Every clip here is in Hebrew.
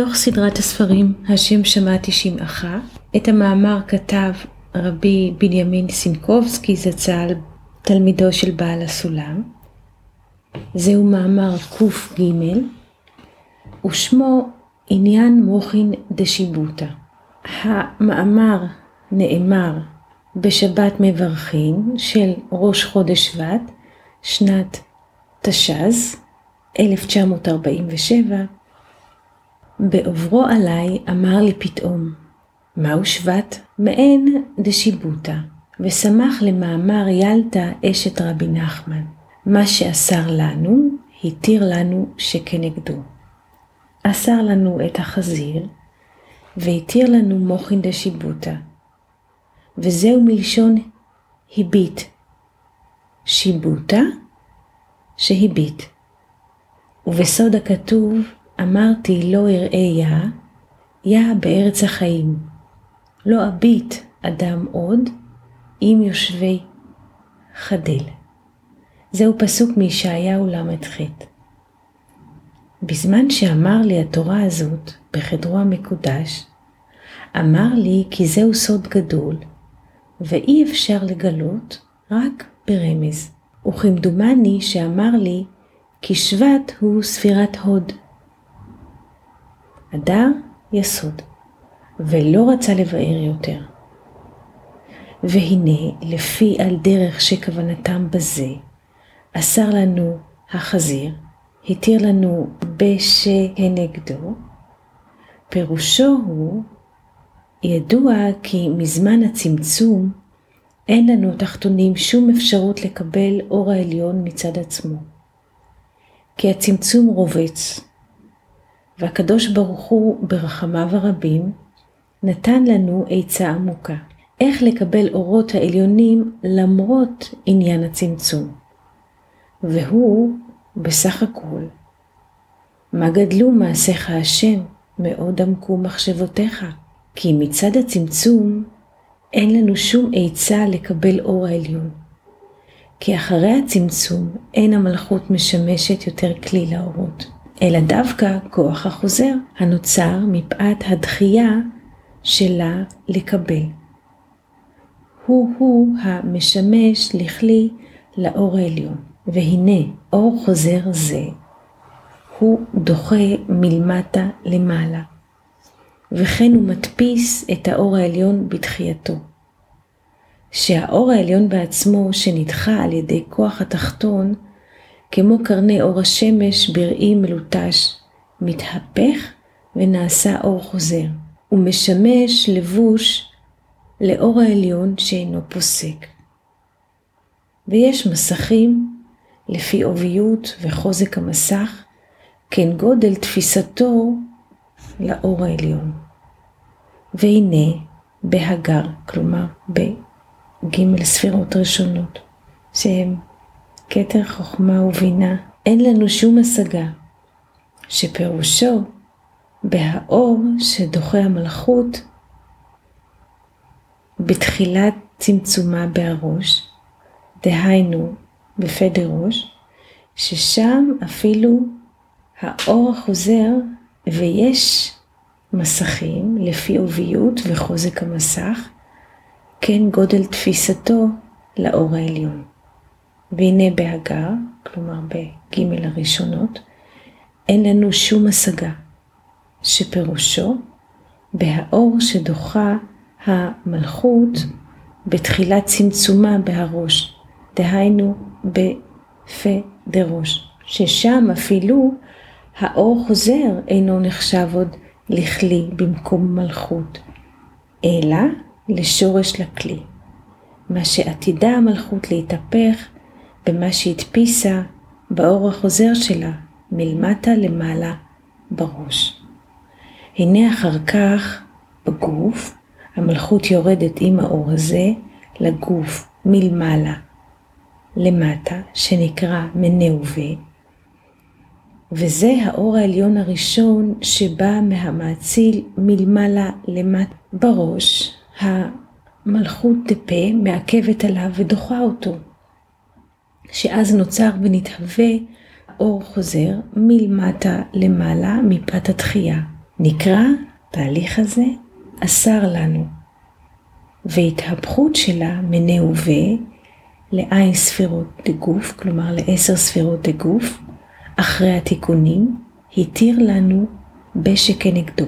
מתוך סדרת הספרים השם שמעתי שמעך. את המאמר כתב רבי בנימין סינקובסקי זצ"ל, תלמידו של בעל הסולם. זהו מאמר קג, ושמו עניין מוחין דשיבוטה. המאמר נאמר בשבת מברכין של ראש חודש שבט, שנת תש"ז, 1947, בעוברו עליי אמר לי פתאום, מהו שבט? מעין דשיבוטה, ושמח למאמר ילתא אשת רבי נחמן. מה שאסר לנו, התיר לנו שכנגדו. אסר לנו את החזיר, והתיר לנו מוחין דשיבוטה, וזהו מלשון הביט. שיבוטה שהביט. ובסוד הכתוב אמרתי לא אראה יה, יה בארץ החיים. לא אביט אדם עוד, עם יושבי חדל. זהו פסוק מישעיהו ל"ח. בזמן שאמר לי התורה הזאת בחדרו המקודש, אמר לי כי זהו סוד גדול, ואי אפשר לגלות רק ברמז. וכמדומני שאמר לי כי שבט הוא ספירת הוד. הדר יסוד, ולא רצה לבאר יותר. והנה, לפי על דרך שכוונתם בזה, אסר לנו החזיר, התיר לנו בשהנגדו, פירושו הוא ידוע כי מזמן הצמצום אין לנו תחתונים שום אפשרות לקבל אור העליון מצד עצמו. כי הצמצום רובץ, והקדוש ברוך הוא ברחמיו הרבים נתן לנו עצה עמוקה, איך לקבל אורות העליונים למרות עניין הצמצום. והוא, בסך הכל, מה גדלו מעשיך השם, מאוד עמקו מחשבותיך, כי מצד הצמצום אין לנו שום עצה לקבל אור העליון. כי אחרי הצמצום אין המלכות משמשת יותר כלי לאורות, אלא דווקא כוח החוזר הנוצר מפאת הדחייה שלה לקבל. הוא-הוא המשמש לכלי לאור העליון, והנה אור חוזר זה, הוא דוחה מלמטה למעלה, וכן הוא מדפיס את האור העליון בתחייתו. שהאור העליון בעצמו, שנדחה על ידי כוח התחתון, כמו קרני אור השמש בראי מלוטש, מתהפך ונעשה אור חוזר, ומשמש לבוש לאור העליון שאינו פוסק. ויש מסכים לפי עוביות וחוזק המסך, כן גודל תפיסתו לאור העליון. והנה בהגר, כלומר בג' ספירות ראשונות, שהם כתר חוכמה ובינה, אין לנו שום השגה, שפירושו בהאור שדוחה המלכות בתחילת צמצומה בהראש, דהיינו בפדר ראש, ששם אפילו האור החוזר ויש מסכים לפי עוביות וחוזק המסך, כן גודל תפיסתו לאור העליון. והנה בהגר, כלומר בג' הראשונות, אין לנו שום השגה, שפירושו בהאור שדוחה המלכות בתחילת צמצומה בהראש, דהיינו בפה דראש, ששם אפילו האור חוזר אינו נחשב עוד לכלי במקום מלכות, אלא לשורש לכלי, מה שעתידה המלכות להתהפך במה שהדפיסה באור החוזר שלה מלמטה למעלה בראש. הנה אחר כך בגוף המלכות יורדת עם האור הזה לגוף מלמעלה למטה, שנקרא מנהווה, וזה האור העליון הראשון שבא מהמאציל מלמעלה למטה בראש, המלכות דפה מעכבת עליו ודוחה אותו, שאז נוצר ונתהווה האור חוזר מלמטה למעלה מפאת התחייה. נקרא תהליך הזה אסר לנו, והתהפכות שלה מנהווה לעין ספירות דגוף, כלומר לעשר ספירות דגוף, אחרי התיקונים, התיר לנו בשכנגדו.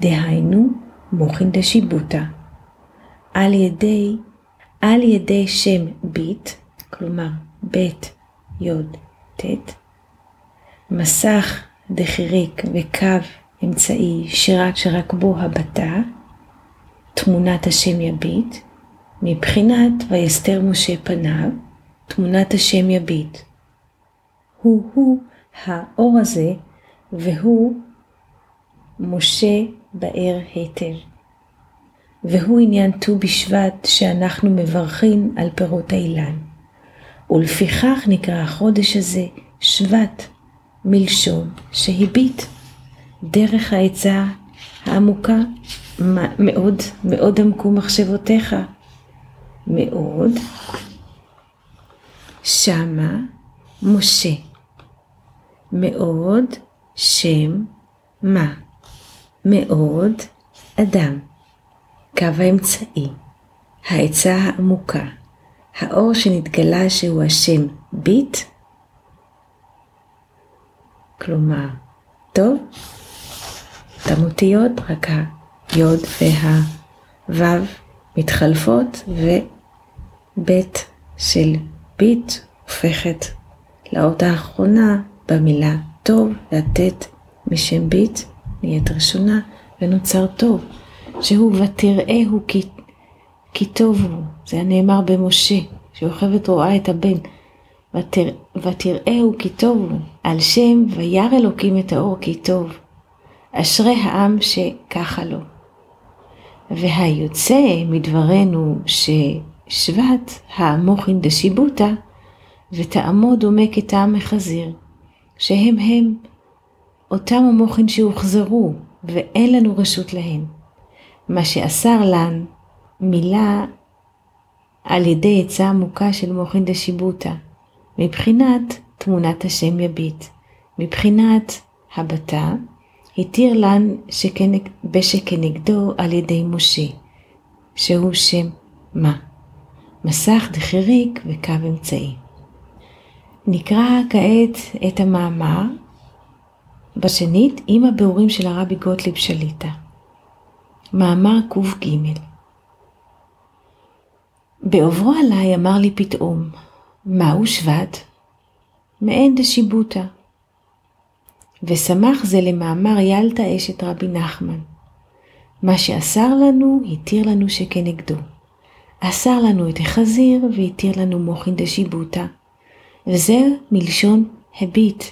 דהיינו, מוחין דשיבוטה. על ידי, על ידי שם ביט, כלומר בית, יוד, ט', מסך דחיריק וקו אמצעי שרק, שרק בו הבטה, תמונת השם יביט, מבחינת ויסתר משה פניו, תמונת השם יביט. הוא-הוא האור הזה, והוא משה באר היטב. והוא עניין ט"ו בשבט שאנחנו מברכים על פירות האילן. ולפיכך נקרא החודש הזה שבט, מלשון שהביט. דרך העצה העמוקה מאוד, מאוד עמקו מחשבותיך. מאוד. שמה משה. מאוד שם מה. מאוד אדם. קו האמצעי. העצה העמוקה. האור שנתגלה שהוא השם ביט, כלומר, טוב, אותם אותיות, רק היוד והוו מתחלפות ובית של ביט הופכת לאות האחרונה במילה טוב, לתת משם ביט נהיית ראשונה ונוצר טוב, שהוא ותראהו כי, כי טוב הוא, זה הנאמר במשה, שיוכבת רואה את הבן, ותרא, ותראהו כי טוב הוא, על שם וירא אלוקים את האור כי טוב. אשרי העם שככה לו. והיוצא מדברנו ששבט המוחין דשיבוטה, וטעמו דומה כטעם מחזיר, שהם הם אותם המוחין שהוחזרו, ואין לנו רשות להן. מה שאסר לן מילה על ידי עצה עמוקה של מוחין דשיבוטה, מבחינת תמונת השם יביט, מבחינת הבתה, התיר לן שכנג, בשכנגדו על ידי משה, שהוא שם מה? מסך דחיריק וקו אמצעי. נקרא כעת את המאמר בשנית עם הביאורים של הרבי גוטליב שליטה. מאמר ק"ג בעוברו עליי אמר לי פתאום, מהו שבט? מעין דשיבוטה. ושמח זה למאמר ילתא אשת רבי נחמן. מה שאסר לנו, התיר לנו שכנגדו. אסר לנו את החזיר והתיר לנו מוחין דשיבוטה. וזה מלשון הביט,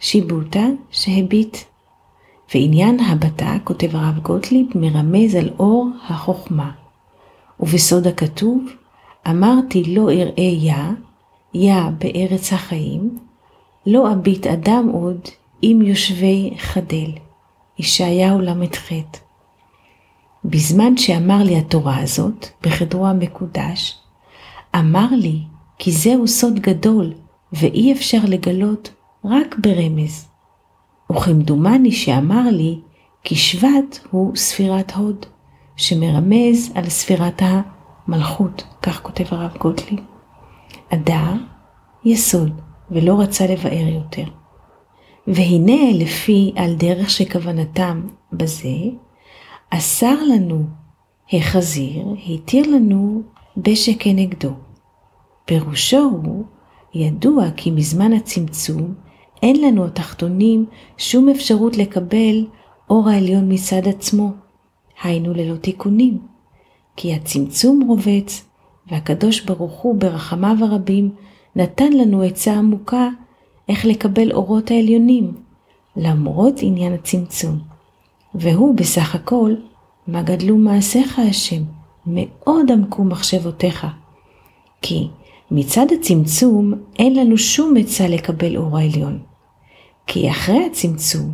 שיבוטה שהביט. ועניין הבטה, כותב הרב גוטליב, מרמז על אור החוכמה. ובסוד הכתוב, אמרתי לא אראה יה, יה בארץ החיים, לא אביט אדם עוד עם יושבי חדל. ישעיהו ל"ח. בזמן שאמר לי התורה הזאת, בחדרו המקודש, אמר לי כי זהו סוד גדול ואי אפשר לגלות רק ברמז. וכמדומני שאמר לי כי שבט הוא ספירת הוד, שמרמז על ספירת המלכות, כך כותב הרב גוטליב. אדר, יסוד, ולא רצה לבאר יותר. והנה לפי על דרך שכוונתם בזה, אסר לנו החזיר, התיר לנו בשכנגדו. פירושו הוא, ידוע כי מזמן הצמצום, אין לנו התחתונים שום אפשרות לקבל אור העליון מצד עצמו, היינו ללא תיקונים. כי הצמצום רובץ, והקדוש ברוך הוא ברחמיו הרבים נתן לנו עצה עמוקה איך לקבל אורות העליונים, למרות עניין הצמצום. והוא בסך הכל, מה גדלו מעשיך השם, מאוד עמקו מחשבותיך. כי מצד הצמצום אין לנו שום עצה לקבל אור העליון. כי אחרי הצמצום,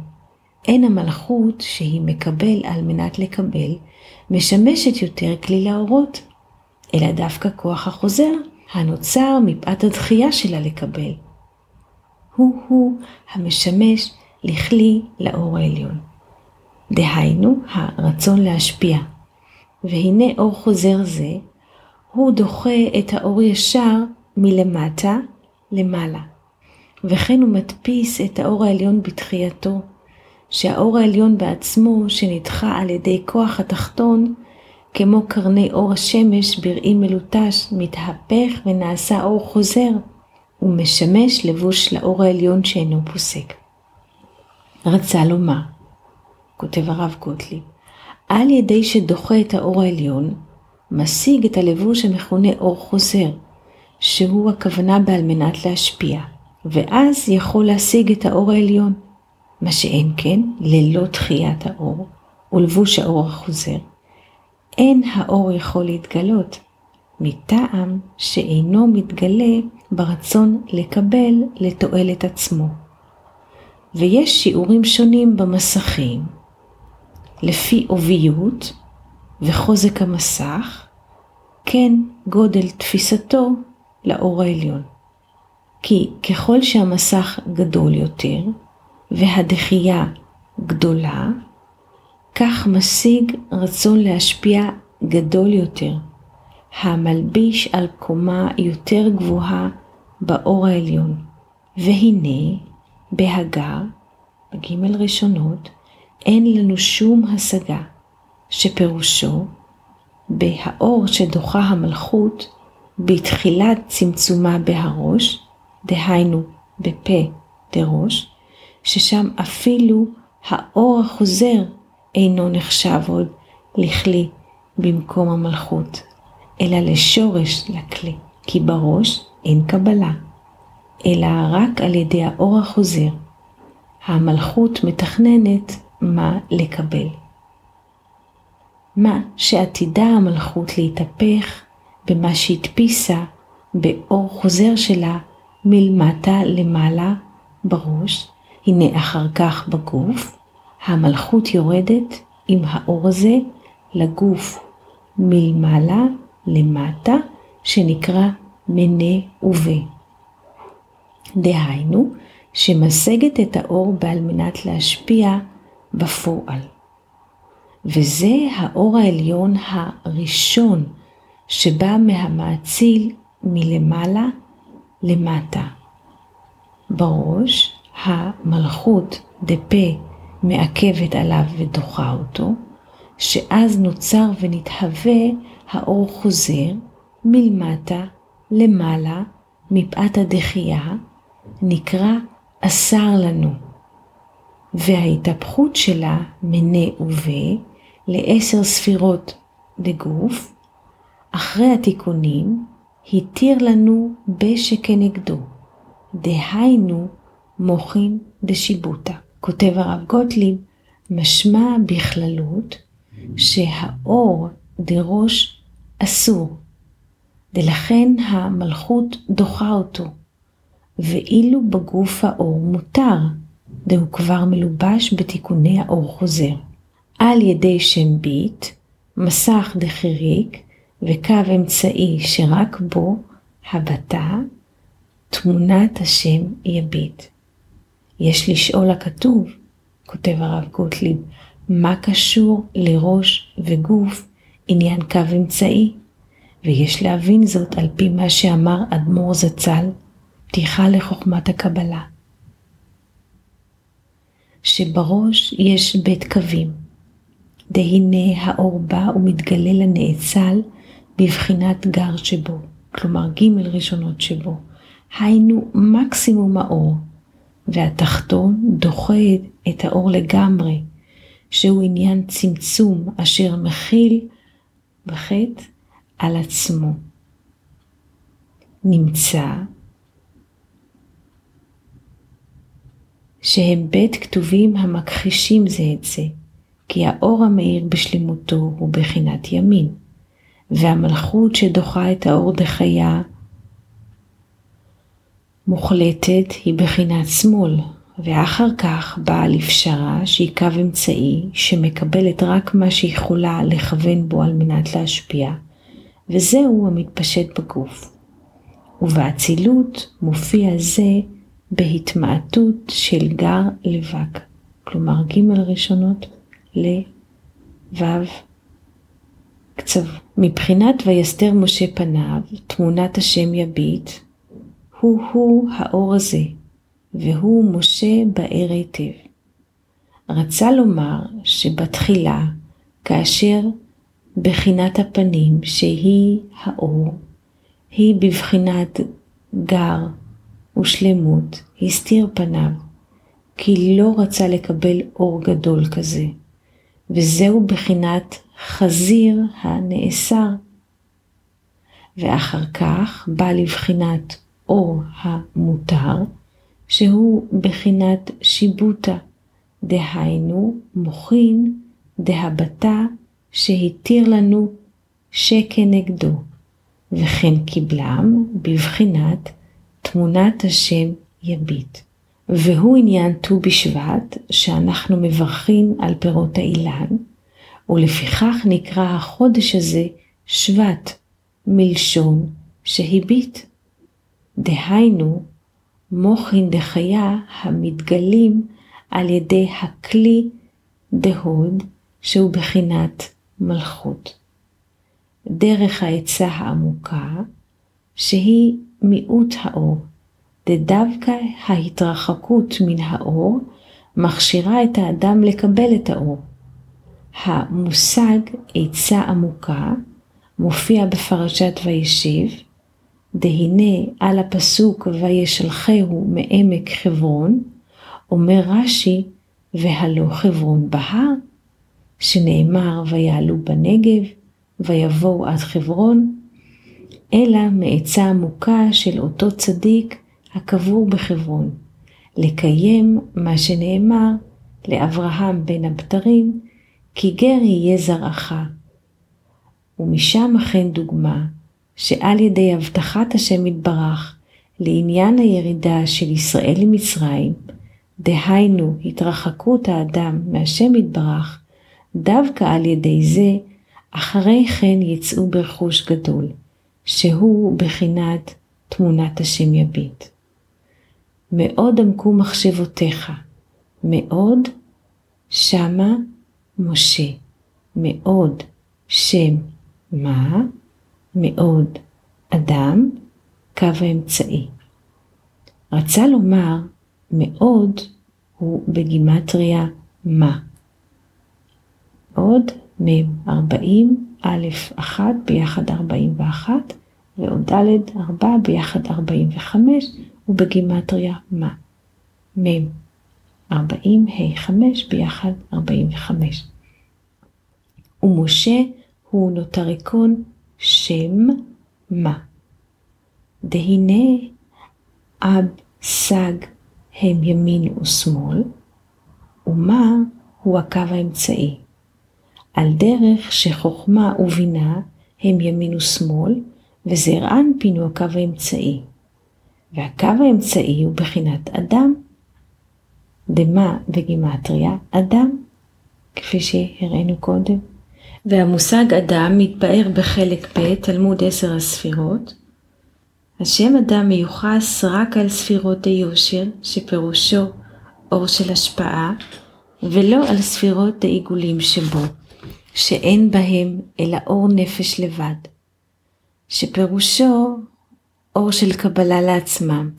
אין המלכות שהיא מקבל על מנת לקבל, משמשת יותר כלי לאורות, אלא דווקא כוח החוזר, הנוצר מפאת הדחייה שלה לקבל. הוא-הוא המשמש לכלי לאור העליון. דהיינו, הרצון להשפיע. והנה אור חוזר זה, הוא דוחה את האור ישר מלמטה למעלה. וכן הוא מדפיס את האור העליון בתחייתו, שהאור העליון בעצמו, שנדחה על ידי כוח התחתון, כמו קרני אור השמש בראי מלוטש, מתהפך ונעשה אור חוזר, ומשמש לבוש לאור העליון שאינו פוסק. רצה לומר, כותב הרב גוטליב, על ידי שדוחה את האור העליון, משיג את הלבוש המכונה אור חוזר, שהוא הכוונה בעל מנת להשפיע, ואז יכול להשיג את האור העליון, מה שאין כן ללא דחיית האור ולבוש האור החוזר. אין האור יכול להתגלות, מטעם שאינו מתגלה ברצון לקבל לתועלת עצמו. ויש שיעורים שונים במסכים, לפי עוביות וחוזק המסך, כן גודל תפיסתו לאור העליון. כי ככל שהמסך גדול יותר והדחייה גדולה, כך משיג רצון להשפיע גדול יותר, המלביש על קומה יותר גבוהה באור העליון. והנה, בהגר, בגימל ראשונות, אין לנו שום השגה, שפירושו, בהאור שדוחה המלכות, בתחילת צמצומה בהראש, דהיינו בפה דראש, ששם אפילו האור החוזר אינו נחשב עוד לכלי במקום המלכות, אלא לשורש לכלי, כי בראש אין קבלה, אלא רק על ידי האור החוזר. המלכות מתכננת מה לקבל. מה שעתידה המלכות להתהפך במה שהדפיסה באור חוזר שלה מלמטה למעלה בראש, הנה אחר כך בגוף, המלכות יורדת עם האור הזה לגוף מלמעלה למטה, שנקרא מנה ובה. דהיינו, שמשגת את האור בעל מנת להשפיע בפועל. וזה האור העליון הראשון שבא מהמאציל מלמעלה למטה. בראש המלכות דפה מעכבת עליו ודוחה אותו, שאז נוצר ונתהווה האור חוזר מלמטה למעלה מפאת הדחייה, נקרא אסר לנו. וההתהפכות שלה מנה ובה לעשר ספירות לגוף, אחרי התיקונים, התיר לנו בשכנגדו, דהיינו מוחין דשיבוטה. כותב הרב גוטליב, משמע בכללות שהאור דראש אסור, ולכן המלכות דוחה אותו, ואילו בגוף האור מותר, דהוא כבר מלובש בתיקוני האור חוזר. על ידי שם ביט, מסך דחיריק וקו אמצעי שרק בו הבטה, תמונת השם יביט. יש לשאול הכתוב, כותב הרב גוטליב, מה קשור לראש וגוף עניין קו אמצעי? ויש להבין זאת על פי מה שאמר אדמו"ר זצ"ל, פתיחה לחוכמת הקבלה. שבראש יש בית קווים, דהנה האור בא ומתגלה לנאצל בבחינת גר שבו, כלומר ג' ראשונות שבו, היינו מקסימום האור, והתחתון דוחה את האור לגמרי, שהוא עניין צמצום אשר מכיל בחטא על עצמו. נמצא שהם בית כתובים המכחישים זה את זה, כי האור המאיר בשלמותו הוא בחינת ימין, והמלכות שדוחה את האור דחיה מוחלטת היא בחינת שמאל, ואחר כך באה לפשרה שהיא קו אמצעי שמקבלת רק מה שיכולה לכוון בו על מנת להשפיע, וזהו המתפשט בגוף. ובאצילות מופיע זה בהתמעטות של גר לבק, כלומר ג' ראשונות לו' קצב. מבחינת ויסתר משה פניו, תמונת השם יביט, הוא-הוא האור הזה, והוא משה באר היטב. רצה לומר שבתחילה, כאשר בחינת הפנים, שהיא האור, היא בבחינת גר ושלמות, הסתיר פניו, כי לא רצה לקבל אור גדול כזה, וזהו בחינת חזיר הנאסר. ואחר כך בא לבחינת אור המותר, שהוא בחינת שיבוטה, דהיינו מוחין דהבתה שהתיר לנו שכנגדו, וכן קיבלם בבחינת תמונת השם יביט. והוא עניין ט"ו בשבט, שאנחנו מברכים על פירות האילן, ולפיכך נקרא החודש הזה שבט, מלשון שהביט. דהיינו, מוחין דחיה המתגלים על ידי הכלי דהוד, שהוא בחינת מלכות. דרך העצה העמוקה, שהיא מיעוט האור, דווקא ההתרחקות מן האור מכשירה את האדם לקבל את האור. המושג עצה עמוקה מופיע בפרשת וישיב, דהנה על הפסוק וישלחהו מעמק חברון, אומר רש"י, והלא חברון בהר, שנאמר ויעלו בנגב, ויבואו עד חברון, אלא מעצה עמוקה של אותו צדיק הקבור בחברון, לקיים מה שנאמר לאברהם בן הבתרים, כי גר יהיה זרעך. ומשם אכן דוגמה שעל ידי הבטחת השם יתברך לעניין הירידה של ישראל למצרים, דהיינו התרחקות האדם מהשם יתברך, דווקא על ידי זה, אחרי כן יצאו ברכוש גדול, שהוא בחינת תמונת השם יביט. מאוד עמקו מחשבותיך, מאוד שמה משה, מאוד שם מה, מאוד אדם, קו האמצעי. רצה לומר מאוד הוא בגימטריה מה. עוד מ' 40, א' 1 ביחד 41 ועוד ד' 4 ביחד 45 ובגימטריה מה. מ' 40, ה' 5 ביחד 45. ומשה הוא נוטריקון שם מה. דהנה אב סג הם ימין ושמאל, ומה הוא הקו האמצעי. על דרך שחוכמה ובינה הם ימין ושמאל, וזרע אנפין הוא הקו האמצעי. והקו האמצעי הוא בחינת אדם. דמה וגימטריה אדם, כפי שהראינו קודם. והמושג אדם מתבאר בחלק ב', תלמוד עשר הספירות. השם אדם מיוחס רק על ספירות היושר, שפירושו אור של השפעה, ולא על ספירות העיגולים שבו, שאין בהם אלא אור נפש לבד, שפירושו אור של קבלה לעצמם,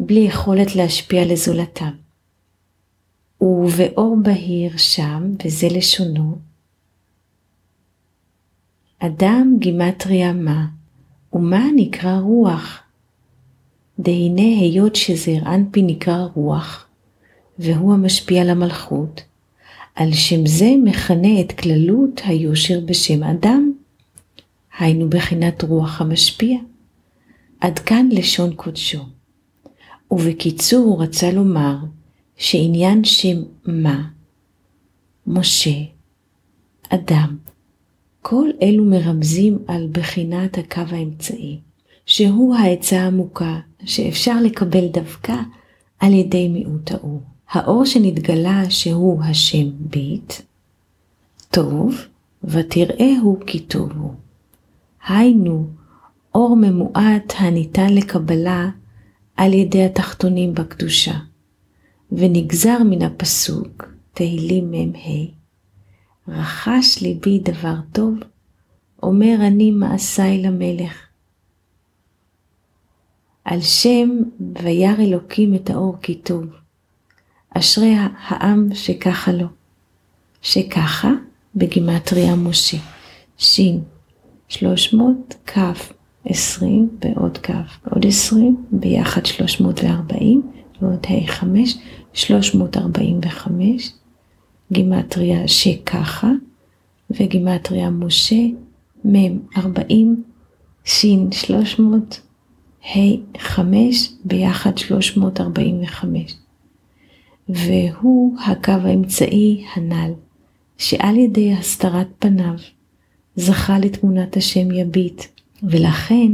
בלי יכולת להשפיע לזולתם. ובאור בהיר שם, וזה לשונו, אדם גימטריה מה, ומה נקרא רוח? דהנה היות שזר אנפי נקרא רוח, והוא המשפיע למלכות, על שם זה מכנה את כללות היושר בשם אדם, היינו בחינת רוח המשפיע. עד כאן לשון קודשו. ובקיצור הוא רצה לומר שעניין שם מה, משה, אדם, כל אלו מרמזים על בחינת הקו האמצעי, שהוא העצה העמוקה שאפשר לקבל דווקא על ידי מיעוט האור. האור שנתגלה שהוא השם ביט, טוב, ותראהו כי טוב הוא. היינו, אור ממועט הניתן לקבלה על ידי התחתונים בקדושה, ונגזר מן הפסוק תהילים מ"ה, רחש ליבי דבר טוב, אומר אני מעשיי למלך. על שם וירא אלוקים את האור כי טוב, אשרי העם שככה לו, שככה בגימטריה משה, ש, 300, כ, 20 ועוד כ, עוד 20, ביחד 340, ועוד ה, 5, 345, גימטריה שככה, וגימטריה משה, מ' 40, ש 300, ה 5, ביחד 345. והוא הקו האמצעי הנ"ל, שעל ידי הסתרת פניו זכה לתמונת השם יביט, ולכן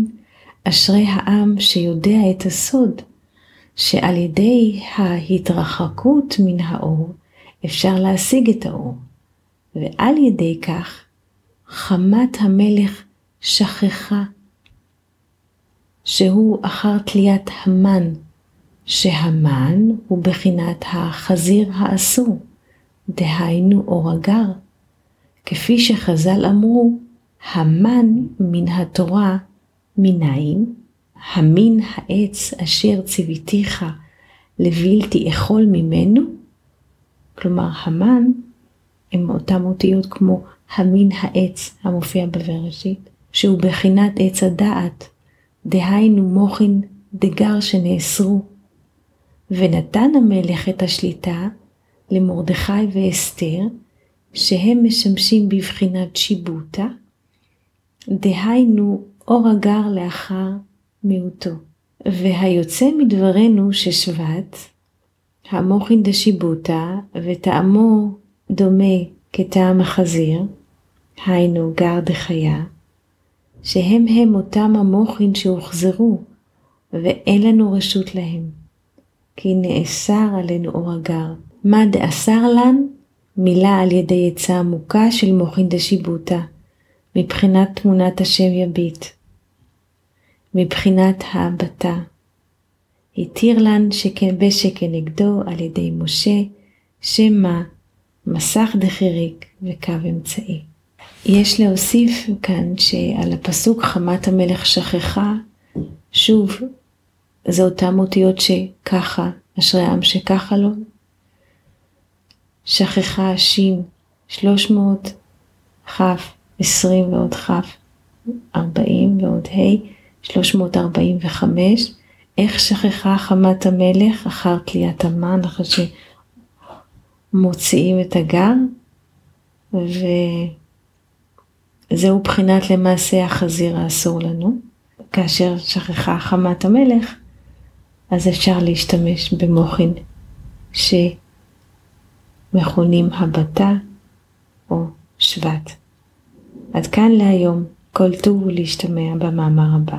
אשרי העם שיודע את הסוד, שעל ידי ההתרחקות מן האור אפשר להשיג את האור, ועל ידי כך חמת המלך שכחה, שהוא אחר תליית המן, שהמן הוא בחינת החזיר האסור, דהיינו אור הגר. כפי שחז"ל אמרו, המן מן התורה מניין, המין העץ אשר ציוויתיך לבלתי אכול ממנו, כלומר המן הם אותם אותיות כמו המין העץ המופיע בבראשית, שהוא בחינת עץ הדעת, דהיינו מוחין דגר שנאסרו. ונתן המלך את השליטה למרדכי ואסתר, שהם משמשים בבחינת שיבוטה, דהיינו אור הגר לאחר מיעוטו. והיוצא מדברנו ששבט, המוחין דשיבוטה, וטעמו דומה כטעם החזיר, היינו גר דחיה, שהם הם אותם המוחין שהוחזרו, ואין לנו רשות להם. כי נאסר עלינו אור הגר. מה דאסר לן? מילה על ידי עצה עמוקה של מוחין דשיבוטה, מבחינת תמונת השם יביט, מבחינת ההבטה. התיר לן שכן ושכנגדו על ידי משה, שמה מסך דחיריק וקו אמצעי. יש להוסיף כאן שעל הפסוק חמת המלך שכחה, שוב, זה אותם אותיות שככה, אשרי העם שככה לו. שכחה שין, 300, כ', 20 ועוד כ', 40 ועוד ה', 345. איך שכחה חמת המלך אחר תליית המן, אחרי שמוציאים את הגר, וזהו בחינת למעשה החזיר האסור לנו. כאשר שכחה חמת המלך, אז אפשר להשתמש במוחין שמכונים הבתה או שבט. עד כאן להיום, כל טוב ולהשתמע במאמר הבא.